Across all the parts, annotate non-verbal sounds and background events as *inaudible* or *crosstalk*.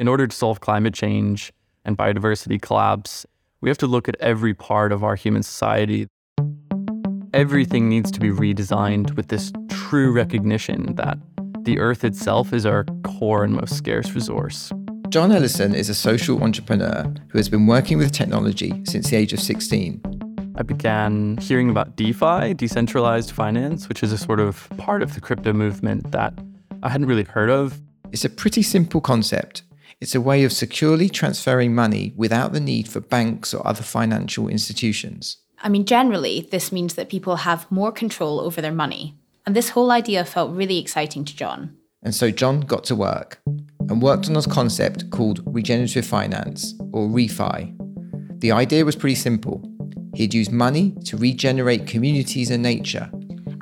in order to solve climate change and biodiversity collapse, we have to look at every part of our human society. Everything needs to be redesigned with this true recognition that the earth itself is our core and most scarce resource. John Ellison is a social entrepreneur who has been working with technology since the age of 16. I began hearing about DeFi, decentralized finance, which is a sort of part of the crypto movement that I hadn't really heard of. It's a pretty simple concept. It's a way of securely transferring money without the need for banks or other financial institutions. I mean, generally, this means that people have more control over their money. And this whole idea felt really exciting to John. And so John got to work and worked on a concept called regenerative finance, or ReFi. The idea was pretty simple. He'd use money to regenerate communities and nature.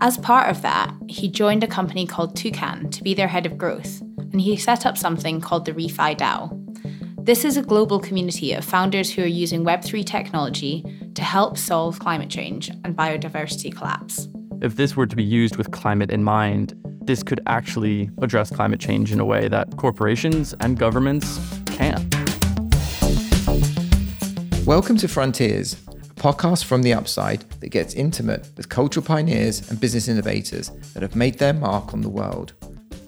As part of that, he joined a company called Toucan to be their head of growth, and he set up something called the ReFi DAO. This is a global community of founders who are using Web3 technology to help solve climate change and biodiversity collapse. If this were to be used with climate in mind, this could actually address climate change in a way that corporations and governments can't. Welcome to Frontiers, a podcast from the upside that gets intimate with cultural pioneers and business innovators that have made their mark on the world.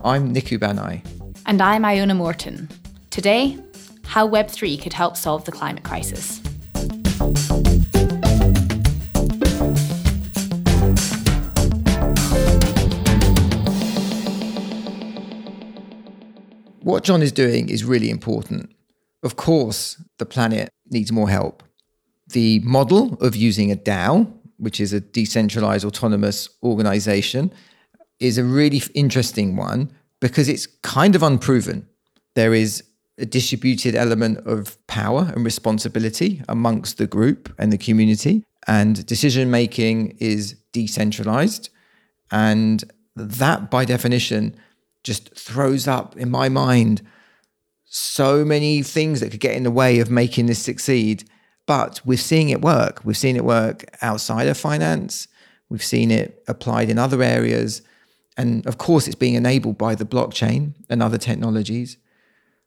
I'm Niku Banai. And I'm Iona Morton. Today, how Web3 could help solve the climate crisis. What John is doing is really important. Of course, the planet needs more help. The model of using a DAO, which is a decentralized autonomous organization, is a really interesting one because it's kind of unproven. There is a distributed element of power and responsibility amongst the group and the community, and decision making is decentralized. And that, by definition, just throws up in my mind so many things that could get in the way of making this succeed. But we're seeing it work. We've seen it work outside of finance. We've seen it applied in other areas. And of course, it's being enabled by the blockchain and other technologies.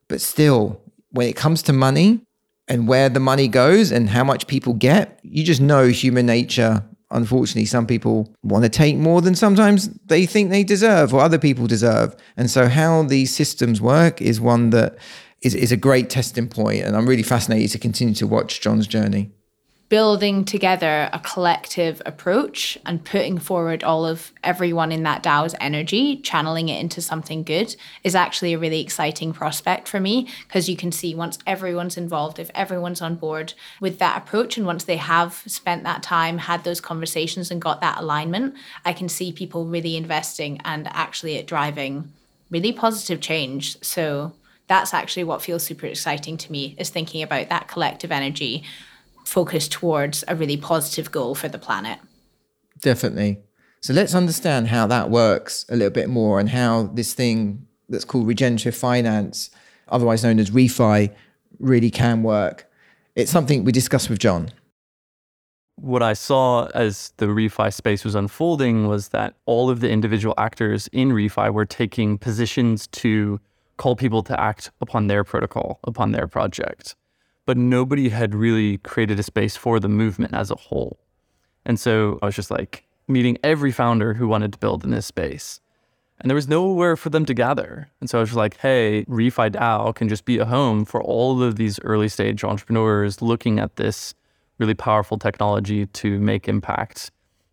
But still, when it comes to money and where the money goes and how much people get, you just know human nature unfortunately, some people want to take more than sometimes they think they deserve or other people deserve. And so, how these systems work is one that is, is a great testing. And I'm really fascinated to continue to watch John's journey building together a collective approach and putting forward all of everyone in that DAO's energy, channeling it into something good, is actually a really exciting prospect for me because you can see once everyone's involved, if everyone's on board with that approach, and once they have spent that time, had those conversations, and got that alignment, I can see people really investing and actually it driving really positive change. So that's actually what feels super exciting to me is thinking about that collective energy focused towards a really positive goal for the planet. Definitely. So let's understand how that works a little bit more and how this thing that's called regenerative finance, otherwise known as refi, really can work. It's something we discussed with John. What I saw as the refi space was unfolding was that all of the individual actors in refi were taking positions to call people to act upon their protocol, upon their project but nobody had really created a space for the movement as a whole. And so I was just like meeting every founder who wanted to build in this space. And there was nowhere for them to gather. And so I was just like, hey, ReFi DAO can just be a home for all of these early stage entrepreneurs looking at this really powerful technology to make impact.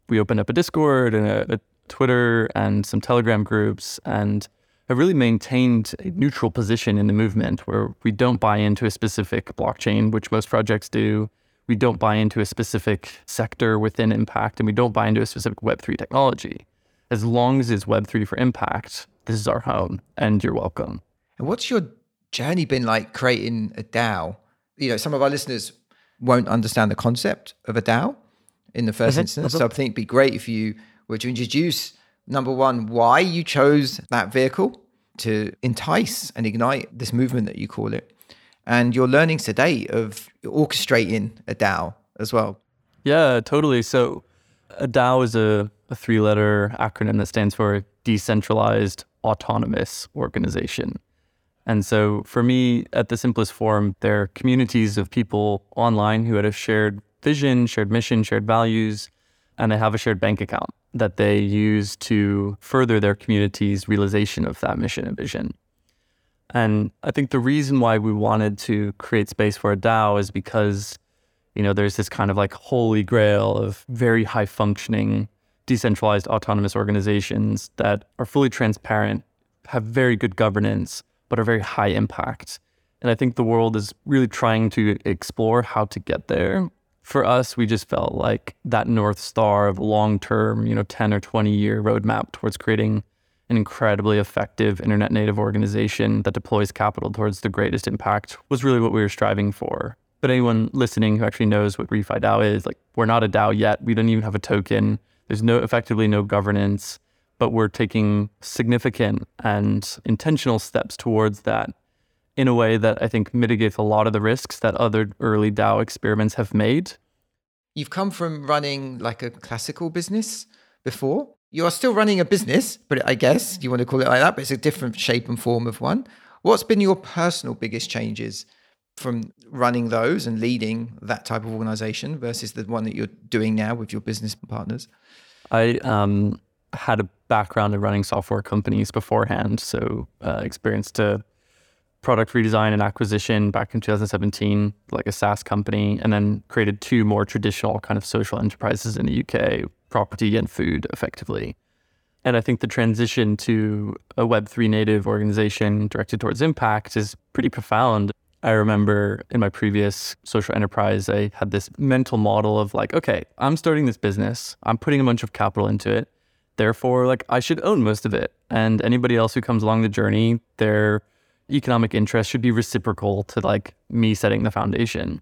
We opened up a Discord and a, a Twitter and some Telegram groups and have really maintained a neutral position in the movement where we don't buy into a specific blockchain, which most projects do. We don't buy into a specific sector within impact, and we don't buy into a specific Web3 technology. As long as it's Web3 for impact, this is our home, and you're welcome. And what's your journey been like creating a DAO? You know, some of our listeners won't understand the concept of a DAO in the 1st mm-hmm. instance. So I think it'd be great if you were to introduce number one, why you chose that vehicle to entice and ignite this movement that you call it, and your learnings today of orchestrating a DAO as well. Yeah, totally. So, a DAO is a, a three letter acronym that stands for Decentralized Autonomous Organization. And so for me, at the simplest form, they're communities of people online who had a shared vision, shared mission, shared values, and they have a shared bank account that they use to further their community's realization of that mission and vision. And I think the reason why we wanted to create space for a DAO is because, you know, there's this kind of like holy grail of very high functioning, decentralized autonomous organizations that are fully transparent, have very good governance, but are very high impact. And I think the world is really trying to explore how to get there. For us, we just felt like that North Star of long term, you know, 10 or 20 year roadmap towards creating an incredibly effective internet native organization that deploys capital towards the greatest impact was really what we were striving for. But anyone listening who actually knows what ReFi DAO is, like we're not a DAO yet. We don't even have a token. There's no effectively no governance, but we're taking significant and intentional steps towards that in a way that I think mitigates a lot of the risks that other early DAO experiments have made. You've come from running like a classical business before. You are still running a business, but I guess you want to call it like that, but it's a different shape and form of one. What's been your personal biggest changes from running those and leading that type of organization versus the one that you're doing now with your business partners? I um, had a background in running software companies beforehand, so uh, experience to product redesign and acquisition back in 2017, like a SaaS company, and then created two more traditional kind of social enterprises in the UK, property and food, effectively. And I think the transition to a Web3 native organization directed towards impact is pretty profound. I remember in my previous social enterprise, I had this mental model of like, okay, I'm starting this business, I'm putting a bunch of capital into it. Therefore, like, I should own most of it. And anybody else who comes along the journey, they're economic interest should be reciprocal to like me setting the foundation.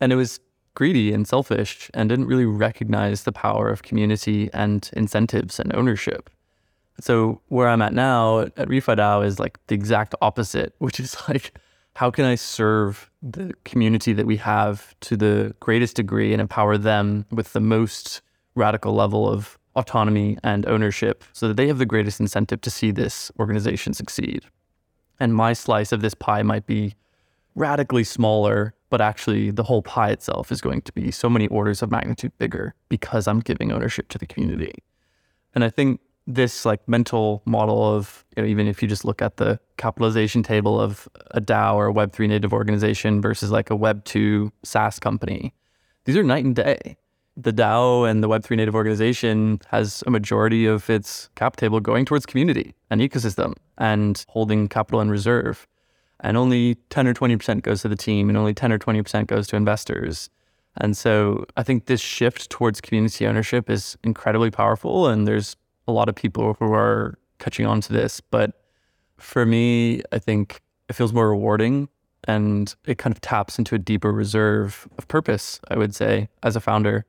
And it was greedy and selfish and didn't really recognize the power of community and incentives and ownership. So where I'm at now at ReFi is like the exact opposite, *laughs* which is like, how can I serve the community that we have to the greatest degree and empower them with the most radical level of autonomy and ownership so that they have the greatest incentive to see this organization succeed? And my slice of this pie might be radically smaller, but actually the whole pie itself is going to be so many orders of magnitude bigger because I'm giving ownership to the community. And I think this like mental model of you know, even if you just look at the capitalization table of a DAO or a Web3 native organization versus like a Web2 SaaS company, these are night and day the DAO and the Web3 native organization has a majority of its cap table going towards community and ecosystem and holding capital in reserve. And only 10 or 20% goes to the team and only 10 or 20% goes to investors. And so I think this shift towards community ownership is incredibly powerful. And there's a lot of people who are catching on to this. But for me, I think it feels more rewarding and it kind of taps into a deeper reserve of purpose, I would say, as a founder.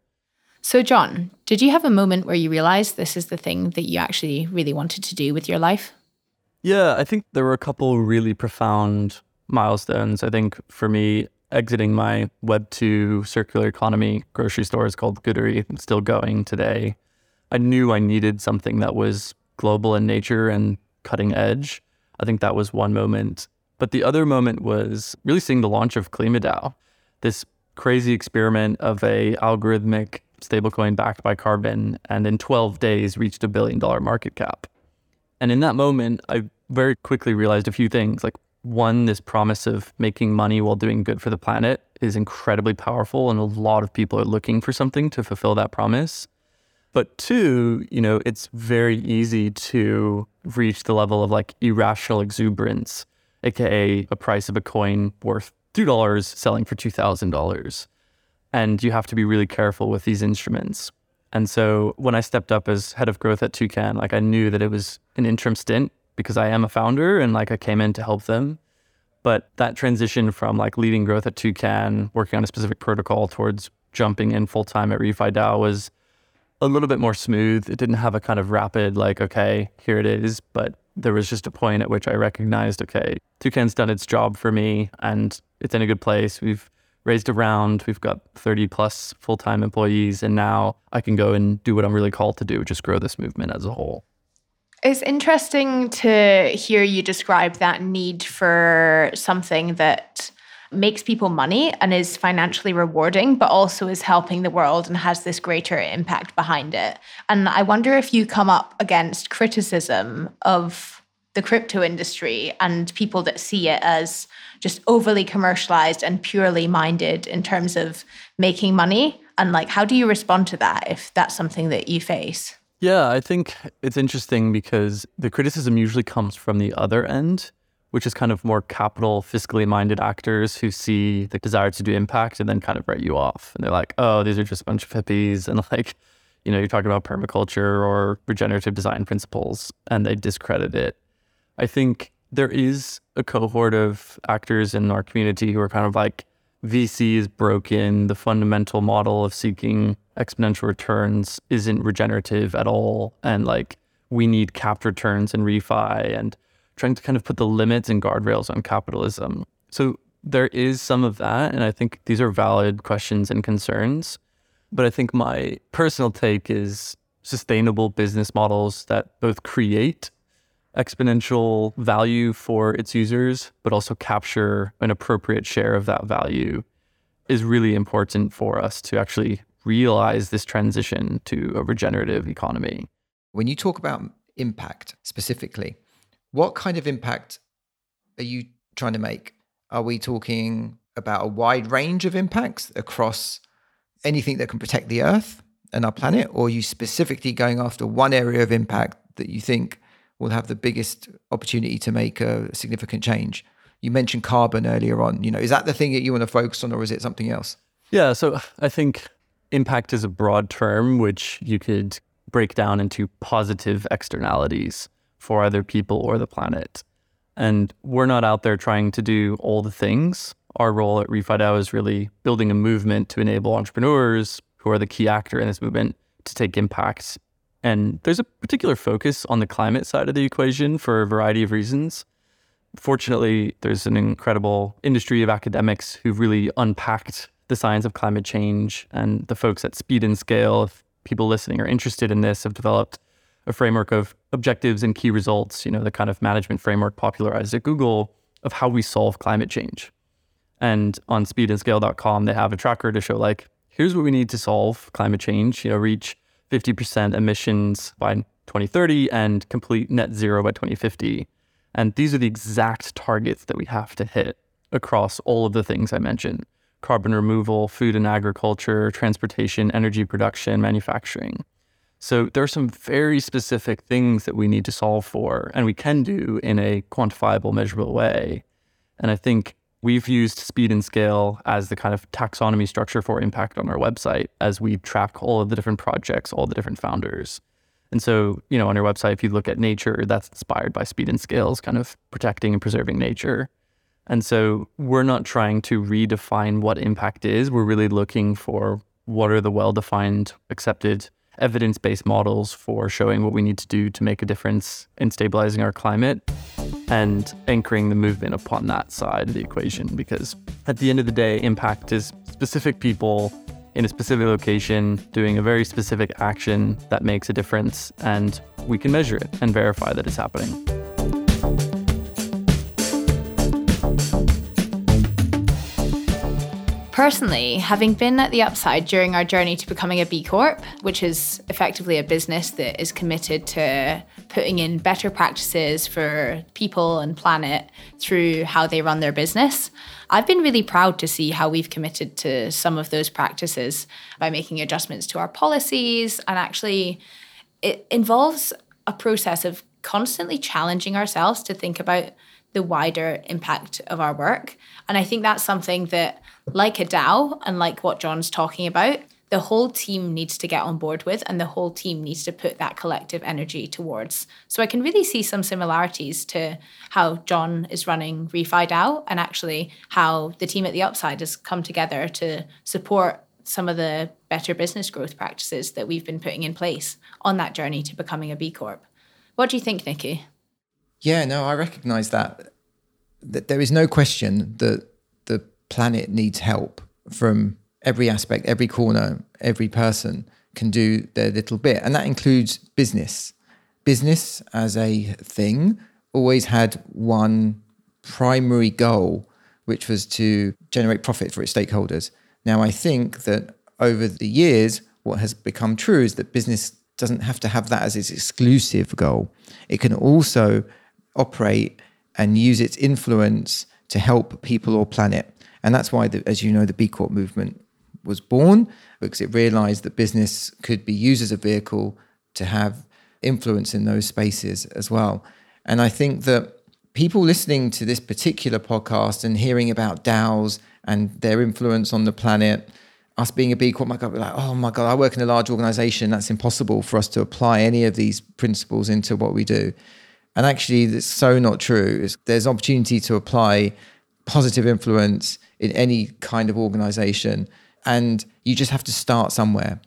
So, John, did you have a moment where you realized this is the thing that you actually really wanted to do with your life? Yeah, I think there were a couple really profound milestones. I think for me, exiting my Web2 circular economy grocery store is called Goodery, still going today. I knew I needed something that was global in nature and cutting edge. I think that was one moment. But the other moment was really seeing the launch of KlimaDAO, this crazy experiment of a algorithmic stablecoin backed by Carbon, and in 12 days reached a billion dollar market cap. And in that moment, I very quickly realized a few things. Like, one, this promise of making money while doing good for the planet is incredibly powerful, and a lot of people are looking for something to fulfill that promise. But two, you know, it's very easy to reach the level of like irrational exuberance, aka a price of a coin worth $2 selling for $2,000 and you have to be really careful with these instruments. And so when I stepped up as head of growth at Toucan, like I knew that it was an interim stint because I am a founder and like I came in to help them. But that transition from like leading growth at Toucan, working on a specific protocol towards jumping in full time at ReFi DAO was a little bit more smooth. It didn't have a kind of rapid, like, okay, here it is. But there was just a point at which I recognized, okay, Toucan's done its job for me and it's in a good place. We've raised a round. We've got 30 plus full time employees. And now I can go and do what I'm really called to do, just grow this movement as a whole. It's interesting to hear you describe that need for something that makes people money and is financially rewarding, but also is helping the world and has this greater impact behind it. And I wonder if you come up against criticism of the crypto industry and people that see it as just overly commercialized and purely minded in terms of making money. And like, how do you respond to that if that's something that you face? Yeah, I think it's interesting because the criticism usually comes from the other end, which is kind of more capital, fiscally minded actors who see the desire to do impact and then kind of write you off. And they're like, oh, these are just a bunch of hippies. *laughs* And like, you know, you're talking about permaculture or regenerative design principles, and they discredit it. I think there is a cohort of actors in our community who are kind of like, VC is broken. The fundamental model of seeking exponential returns isn't regenerative at all. And like we need capped returns and refi and trying to kind of put the limits and guardrails on capitalism. So there is some of that. And I think these are valid questions and concerns. But I think my personal take is sustainable business models that both create exponential value for its users, but also capture an appropriate share of that value is really important for us to actually realize this transition to a regenerative economy. When you talk about impact specifically, what kind of impact are you trying to make? Are we talking about a wide range of impacts across anything that can protect the earth and our planet? Or are you specifically going after one area of impact that you think will have the biggest opportunity to make a significant change. You mentioned carbon earlier on. You know, is that the thing that you want to focus on, or is it something else? Yeah, so I think impact is a broad term which you could break down into positive externalities for other people or the planet. And we're not out there trying to do all the things. Our role at RefiDAO is really building a movement to enable entrepreneurs who are the key actor in this movement to take impact and there's a particular focus on the climate side of the equation for a variety of reasons. Fortunately, there's an incredible industry of academics who've really unpacked the science of climate change. And the folks at Speed and Scale, if people listening are interested in this, have developed a framework of objectives and key results, you know, the kind of management framework popularized at Google of how we solve climate change. And on speedandscale.com, they have a tracker to show like, here's what we need to solve climate change, you know, reach 50% emissions by 2030 and complete net zero by 2050. And these are the exact targets that we have to hit across all of the things I mentioned carbon removal, food and agriculture, transportation, energy production, manufacturing. So there are some very specific things that we need to solve for and we can do in a quantifiable, measurable way. And I think We've used speed and scale as the kind of taxonomy structure for impact on our website as we track all of the different projects, all the different founders. And so, you know, on your website, if you look at nature, that's inspired by speed and scales, kind of protecting and preserving nature. And so we're not trying to redefine what impact is. We're really looking for what are the well defined, accepted evidence based models for showing what we need to do to make a difference in stabilizing our climate and anchoring the movement upon that side of the equation. Because at the end of the day, impact is specific people in a specific location doing a very specific action that makes a difference, and we can measure it and verify that it's happening. Personally, having been at the upside during our journey to becoming a B Corp, which is effectively a business that is committed to putting in better practices for people and planet through how they run their business, I've been really proud to see how we've committed to some of those practices by making adjustments to our policies. And actually, it involves a process of constantly challenging ourselves to think about the wider impact of our work. And I think that's something that, like a DAO and like what John's talking about, the whole team needs to get on board with and the whole team needs to put that collective energy towards. So I can really see some similarities to how John is running Refi DAO and actually how the team at the Upside has come together to support some of the better business growth practices that we've been putting in place on that journey to becoming a B Corp. What do you think, Niku? Yeah, no, I recognize that. That there is no question that the planet needs help from every aspect, every corner, every person can do their little bit, and that includes business. business as a thing always had one primary goal, which was to generate profit for its stakeholders. Now, I think that over the years, what has become true is that business doesn't have to have that as its exclusive goal. It can also operate and use its influence to help people or planet. And that's why, the, as you know, the B Corp movement was born because it realized that business could be used as a vehicle to have influence in those spaces as well. And I think that people listening to this particular podcast and hearing about DAOs and their influence on the planet, us being a B Corp, my God, like, oh my God, I work in a large organization. That's impossible for us to apply any of these principles into what we do. And actually, that's so not true. There's opportunity to apply positive influence in any kind of organization. And you just have to start somewhere.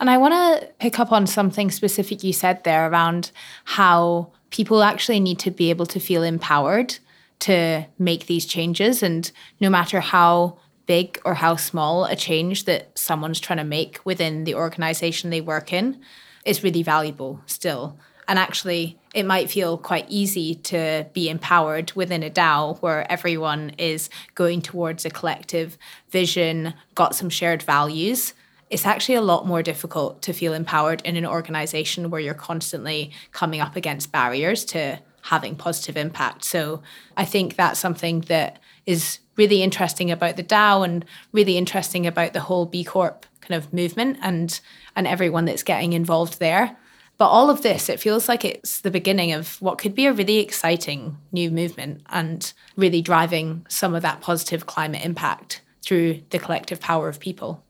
And I want to pick up on something specific you said there around how people actually need to be able to feel empowered to make these changes. And no matter how big or how small a change that someone's trying to make within the organization they work in is really valuable still. And actually, it might feel quite easy to be empowered within a DAO where everyone is going towards a collective vision, got some shared values. It's actually a lot more difficult to feel empowered in an organization where you're constantly coming up against barriers to having positive impact. So I think that's something that is really interesting about the DAO and really interesting about the whole B Corp kind of movement and and everyone that's getting involved there. But all of this, it feels like it's the beginning of what could be a really exciting new movement and really driving some of that positive climate impact through the collective power of people.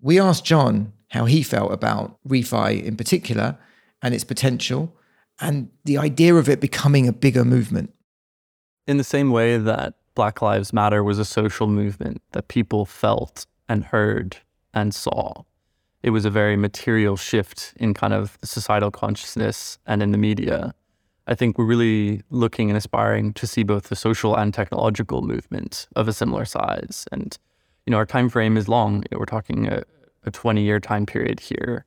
We asked John how he felt about refi in particular and its potential and the idea of it becoming a bigger movement. In the same way that Black Lives Matter was a social movement that people felt and heard and saw it was a very material shift in kind of societal consciousness and in the media. I think we're really looking and aspiring to see both the social and technological movement of a similar size. And, you know, our time frame is long. We're talking a, a 20 year time period here.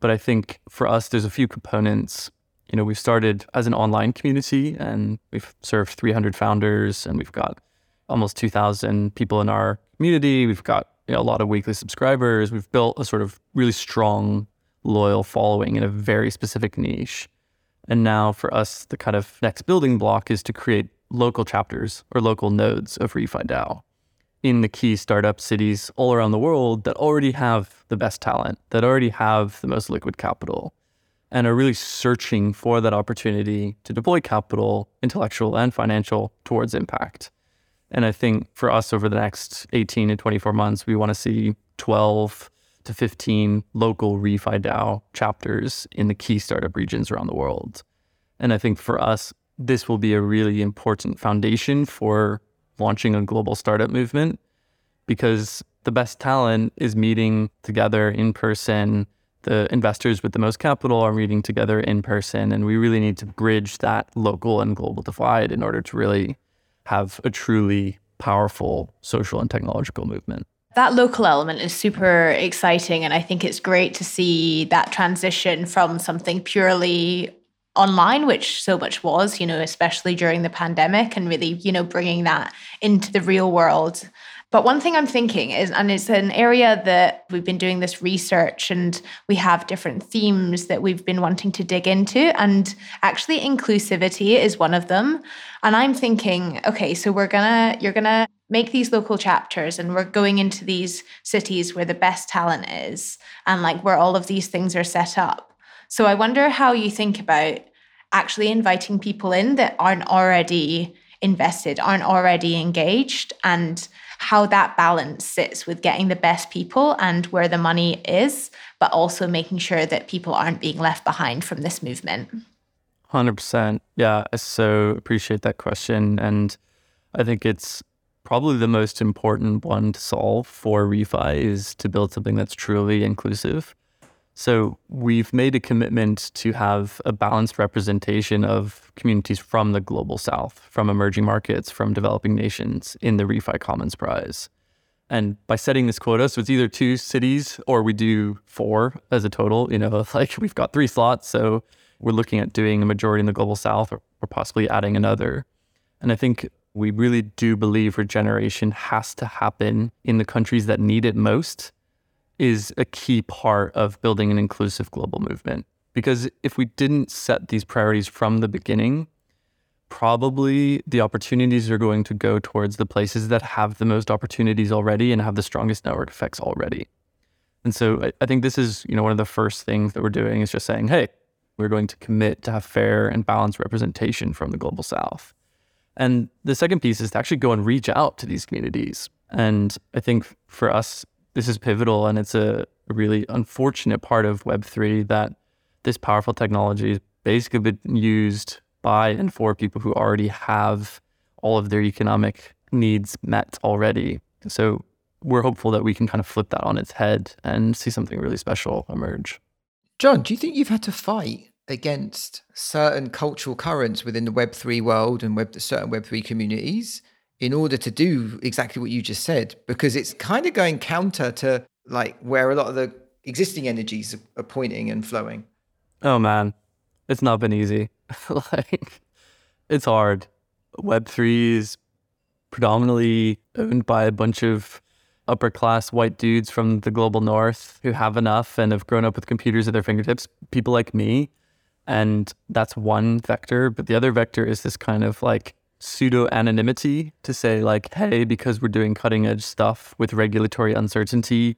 But I think for us, there's a few components. You know, we've started as an online community and we've served 300 founders and we've got almost 2,000 people in our community. We've got you know, a lot of weekly subscribers. We've built a sort of really strong, loyal following in a very specific niche. And now for us, the kind of next building block is to create local chapters or local nodes of ReFi DAO in the key startup cities all around the world that already have the best talent, that already have the most liquid capital, and are really searching for that opportunity to deploy capital, intellectual and financial, towards impact. And I think for us over the next 18 to 24 months, we want to see 12 to 15 local ReFi DAO chapters in the key startup regions around the world. And I think for us, this will be a really important foundation for launching a global startup movement because the best talent is meeting together in person. The investors with the most capital are meeting together in person. And we really need to bridge that local and global divide in order to really have a truly powerful social and technological movement. That local element is super exciting. And I think it's great to see that transition from something purely online, which so much was, you know, especially during the pandemic, and really, you know, bringing that into the real world but one thing I'm thinking is, and it's an area that we've been doing this research and we have different themes that we've been wanting to dig into. And actually, inclusivity is one of them. And I'm thinking, okay, so we're gonna, you're gonna make these local chapters and we're going into these cities where the best talent is and like where all of these things are set up. So I wonder how you think about actually inviting people in that aren't already invested, aren't already engaged, and how that balance sits with getting the best people and where the money is, but also making sure that people aren't being left behind from this movement. 100%. Yeah, I so appreciate that question. And I think it's probably the most important one to solve for refi is to build something that's truly inclusive. So we've made a commitment to have a balanced representation of communities from the global south, from emerging markets, from developing nations in the ReFi Commons Prize. And by setting this quota, so it's either two cities or we do four as a total, you know, *laughs* like we've got three slots. So we're looking at doing a majority in the global south or, or possibly adding another. And I think we really do believe regeneration has to happen in the countries that need it most is a key part of building an inclusive global movement. Because if we didn't set these priorities from the beginning, probably the opportunities are going to go towards the places that have the most opportunities already and have the strongest network effects already. And so I, I think this is, you know, one of the first things that we're doing is just saying, hey, we're going to commit to have fair and balanced representation from the global south. And the second piece is to actually go and reach out to these communities. And I think for us, this is pivotal and it's a really unfortunate part of Web3 that this powerful technology is basically been used by and for people who already have all of their economic needs met already. So we're hopeful that we can kind of flip that on its head and see something really special emerge. John, do you think you've had to fight against certain cultural currents within the Web3 world and web, certain Web3 communities in order to do exactly what you just said? Because it's kind of going counter to like where a lot of the existing energies are pointing and flowing. Oh man, it's not been easy. *laughs* like it's hard. Web3 is predominantly owned by a bunch of upper class white dudes from the global north who have enough and have grown up with computers at their fingertips, people like me. And that's one vector. But the other vector is this kind of like pseudo anonymity to say, like, hey, because we're doing cutting edge stuff with regulatory uncertainty,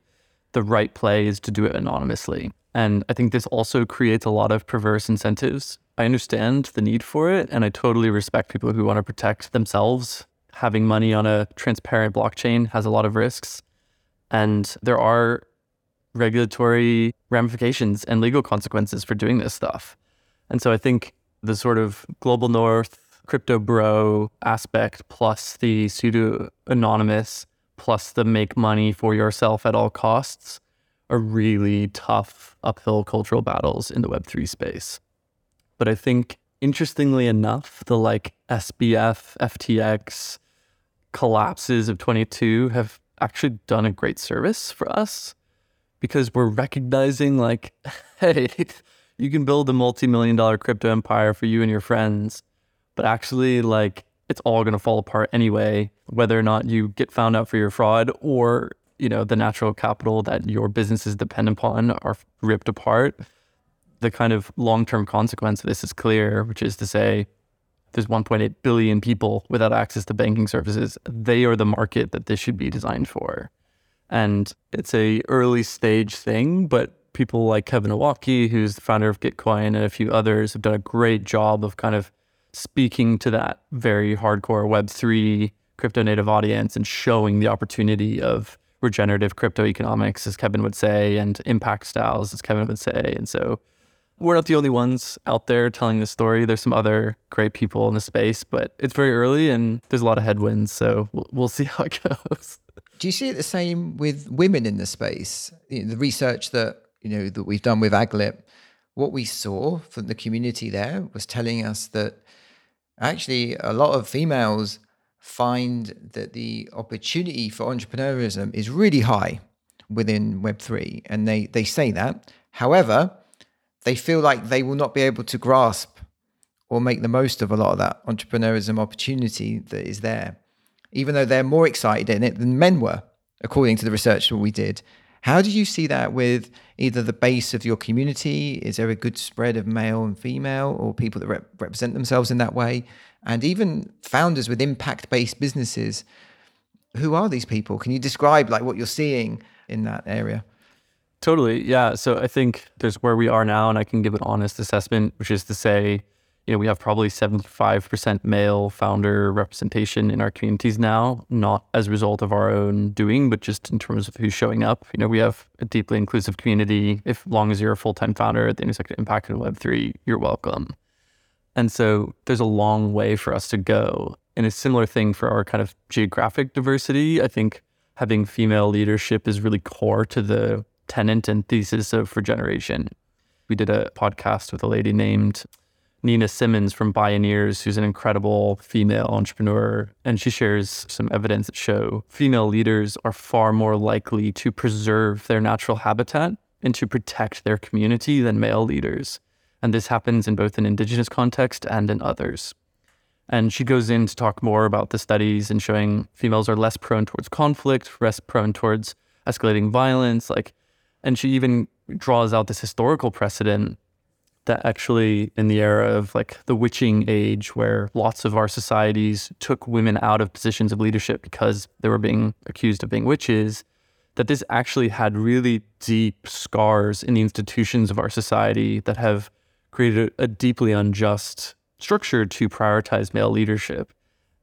the right play is to do it anonymously. And I think this also creates a lot of perverse incentives. I understand the need for it, and I totally respect people who want to protect themselves having money on a transparent blockchain has a lot of risks. And there are regulatory ramifications and legal consequences for doing this stuff. And so I think the sort of global north crypto bro aspect plus the pseudo anonymous plus the make money for yourself at all costs are really tough uphill cultural battles in the web3 space. But I think interestingly enough, the like SBF, FTX, collapses of 22 have actually done a great service for us because we're recognizing like *laughs* hey you can build a multi-million dollar crypto empire for you and your friends but actually like it's all going to fall apart anyway whether or not you get found out for your fraud or you know the natural capital that your businesses depend upon are ripped apart the kind of long-term consequence of this is clear which is to say there's 1.8 billion people without access to banking services. They are the market that this should be designed for. And it's a early stage thing, but people like Kevin Owocki, who's the founder of Gitcoin, and a few others have done a great job of kind of speaking to that very hardcore Web3 crypto native audience and showing the opportunity of regenerative crypto economics, as Kevin would say, and impact styles, as Kevin would say. And so we're not the only ones out there telling this story. There's some other great people in the space, but it's very early and there's a lot of headwinds. So we'll, we'll see how it goes. Do you see it the same with women in the space? You know, the research that you know that we've done with Aglip, what we saw from the community there was telling us that actually a lot of females find that the opportunity for entrepreneurism is really high within Web3, and they they say that. However, they feel like they will not be able to grasp or make the most of a lot of that entrepreneurism opportunity that is there, even though they're more excited in it than men were, according to the research that we did. How do you see that with either the base of your community? Is there a good spread of male and female or people that rep- represent themselves in that way? And even founders with impact based businesses. Who are these people? Can you describe like what you're seeing in that area? Totally. Yeah. So I think there's where we are now, and I can give an honest assessment, which is to say, you know, we have probably 75% male founder representation in our communities now, not as a result of our own doing, but just in terms of who's showing up. You know, we have a deeply inclusive community. If long as you're a full time founder at the intersection of impact and Web3, you're welcome. And so there's a long way for us to go. And a similar thing for our kind of geographic diversity. I think having female leadership is really core to the tenant and thesis of regeneration. We did a podcast with a lady named Nina Simons from Bioneers, who's an incredible female entrepreneur. And she shares some evidence that show female leaders are far more likely to preserve their natural habitat and to protect their community than male leaders. And this happens in both an indigenous context and in others. And she goes in to talk more about the studies and showing females are less prone towards conflict, less prone towards escalating violence. Like, and she even draws out this historical precedent that actually in the era of like the witching age where lots of our societies took women out of positions of leadership because they were being accused of being witches that this actually had really deep scars in the institutions of our society that have created a, deeply unjust structure to prioritize male leadership.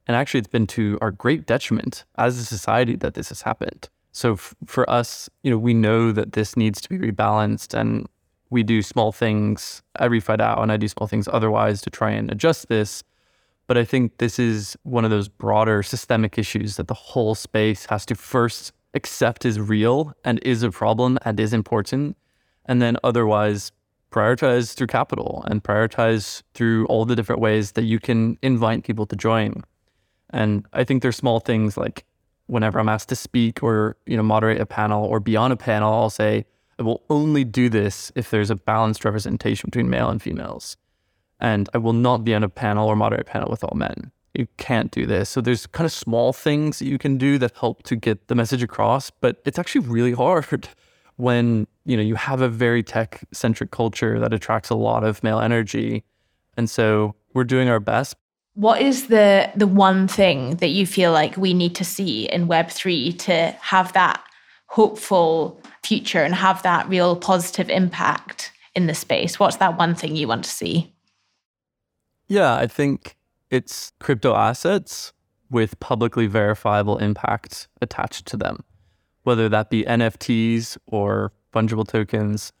And actually it's been to our great detriment as a society that this has happened. So f- for us you know we know that this needs to be rebalanced and we do small things at ReFi DAO and I do small things otherwise to try and adjust this. But I think this is one of those broader systemic issues that the whole space has to first accept is real and is a problem and is important. And then otherwise prioritize through capital and prioritize through all the different ways that you can invite people to join. And I think there's small things like whenever I'm asked to speak or, you know, moderate a panel or be on a panel, I'll say, I will only do this if there's a balanced representation between male and females. And I will not be on a panel or moderate panel with all men. You can't do this. So there's kind of small things that you can do that help to get the message across, but it's actually really hard *laughs* when, you know, you have a very tech centric culture that attracts a lot of male energy. And so we're doing our best. What is the the one thing that you feel like we need to see in web3 to have that hopeful future and have that real positive impact in the space? What's that one thing you want to see? Yeah, I think it's crypto assets with publicly verifiable impact attached to them, whether that be NFTs or fungible tokens.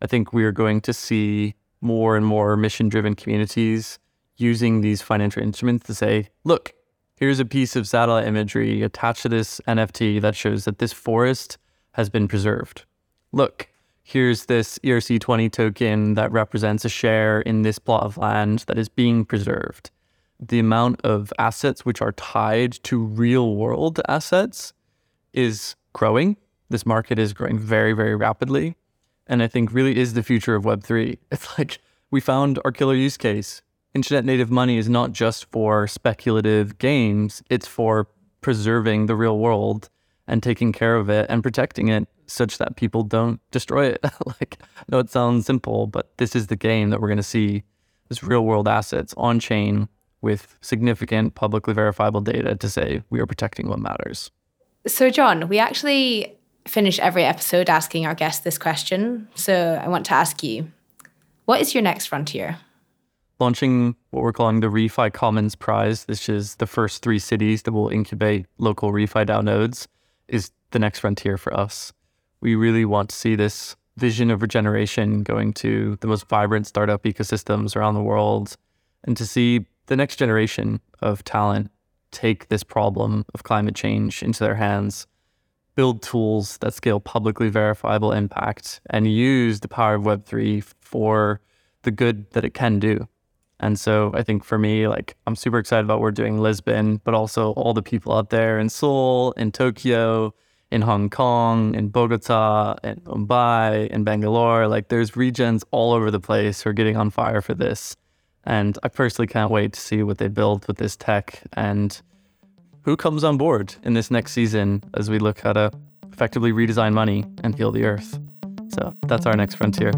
I think we are going to see more and more mission driven communities using these financial instruments to say, look, here's a piece of satellite imagery attached to this NFT that shows that this forest has been preserved. Look, here's this ERC20 token that represents a share in this plot of land that is being preserved. The amount of assets which are tied to real world assets is growing. This market is growing very, very rapidly. And I think really is the future of Web3. *laughs* It's like we found our killer use case. Internet native money is not just for speculative games, it's for preserving the real world and taking care of it and protecting it such that people don't destroy it. *laughs* like, I know it sounds simple, but this is the game that we're going to see this real world assets on chain with significant publicly verifiable data to say we are protecting what matters. So, John, we actually finish every episode asking our guests this question. So, I want to ask you what is your next frontier? Launching what we're calling the ReFi Commons Prize. This is the first three cities that will incubate local ReFi DAO nodes is the next frontier for us. We really want to see this vision of regeneration going to the most vibrant startup ecosystems around the world and to see the next generation of talent take this problem of climate change into their hands, build tools that scale publicly verifiable impact, and use the power of Web3 for the good that it can do. And so I think for me, like I'm super excited about what we're doing in Lisbon, but also all the people out there in Seoul, in Tokyo, in Hong Kong, in Bogota, in Mumbai, in Bangalore. Like there's regions all over the place who are getting on fire for this. And I personally can't wait to see what they build with this tech and who comes on board in this next season as we look how to effectively redesign money and heal the earth. So that's our next frontier.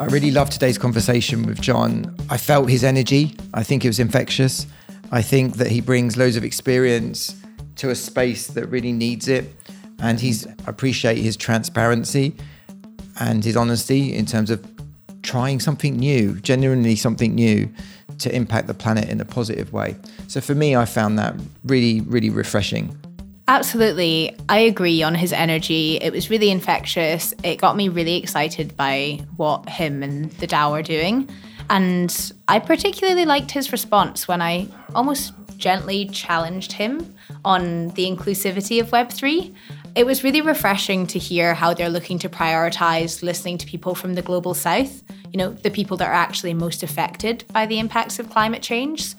I really loved today's conversation with John. I felt his energy. I think it was infectious. I think that he brings loads of experience to a space that really needs it. And he's appreciate his transparency and his honesty in terms of trying something new, genuinely something new to impact the planet in a positive way. So for me, I found that really, really refreshing. Absolutely. I agree on his energy. It was really infectious. It got me really excited by what him and the DAO are doing. And I particularly liked his response when I almost gently challenged him on the inclusivity of Web3. It was really refreshing to hear how they're looking to prioritize listening to people from the global south, you know, the people that are actually most affected by the impacts of climate change.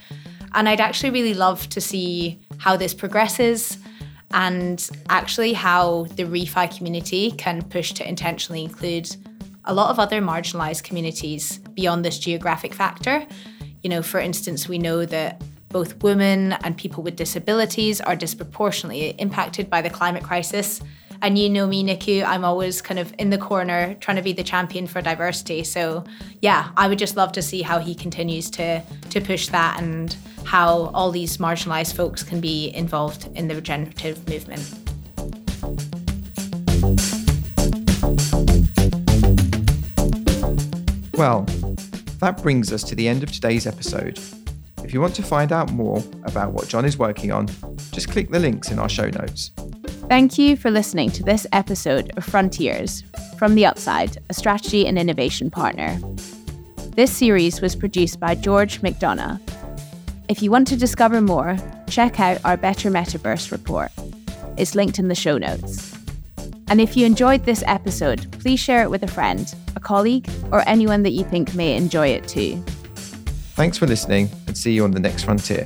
And I'd actually really love to see how this progresses and actually how the refi community can push to intentionally include a lot of other marginalized communities beyond this geographic factor. You know, for instance, we know that both women and people with disabilities are disproportionately impacted by the climate crisis. And you know me, Niku, I'm always kind of in the corner trying to be the champion for diversity. So yeah, I would just love to see how he continues to to push that and how all these marginalized folks can be involved in the regenerative movement. Well, that brings us to the end of today's episode. If you want to find out more about what John is working on, just click the links in our show notes. Thank you for listening to this episode of Frontiers from the Upside, a strategy and innovation partner. This series was produced by George McDonough. If you want to discover more, check out our Better Metaverse report. It's linked in the show notes. And if you enjoyed this episode, please share it with a friend, a colleague, or anyone that you think may enjoy it too. Thanks for listening and see you on the next frontier.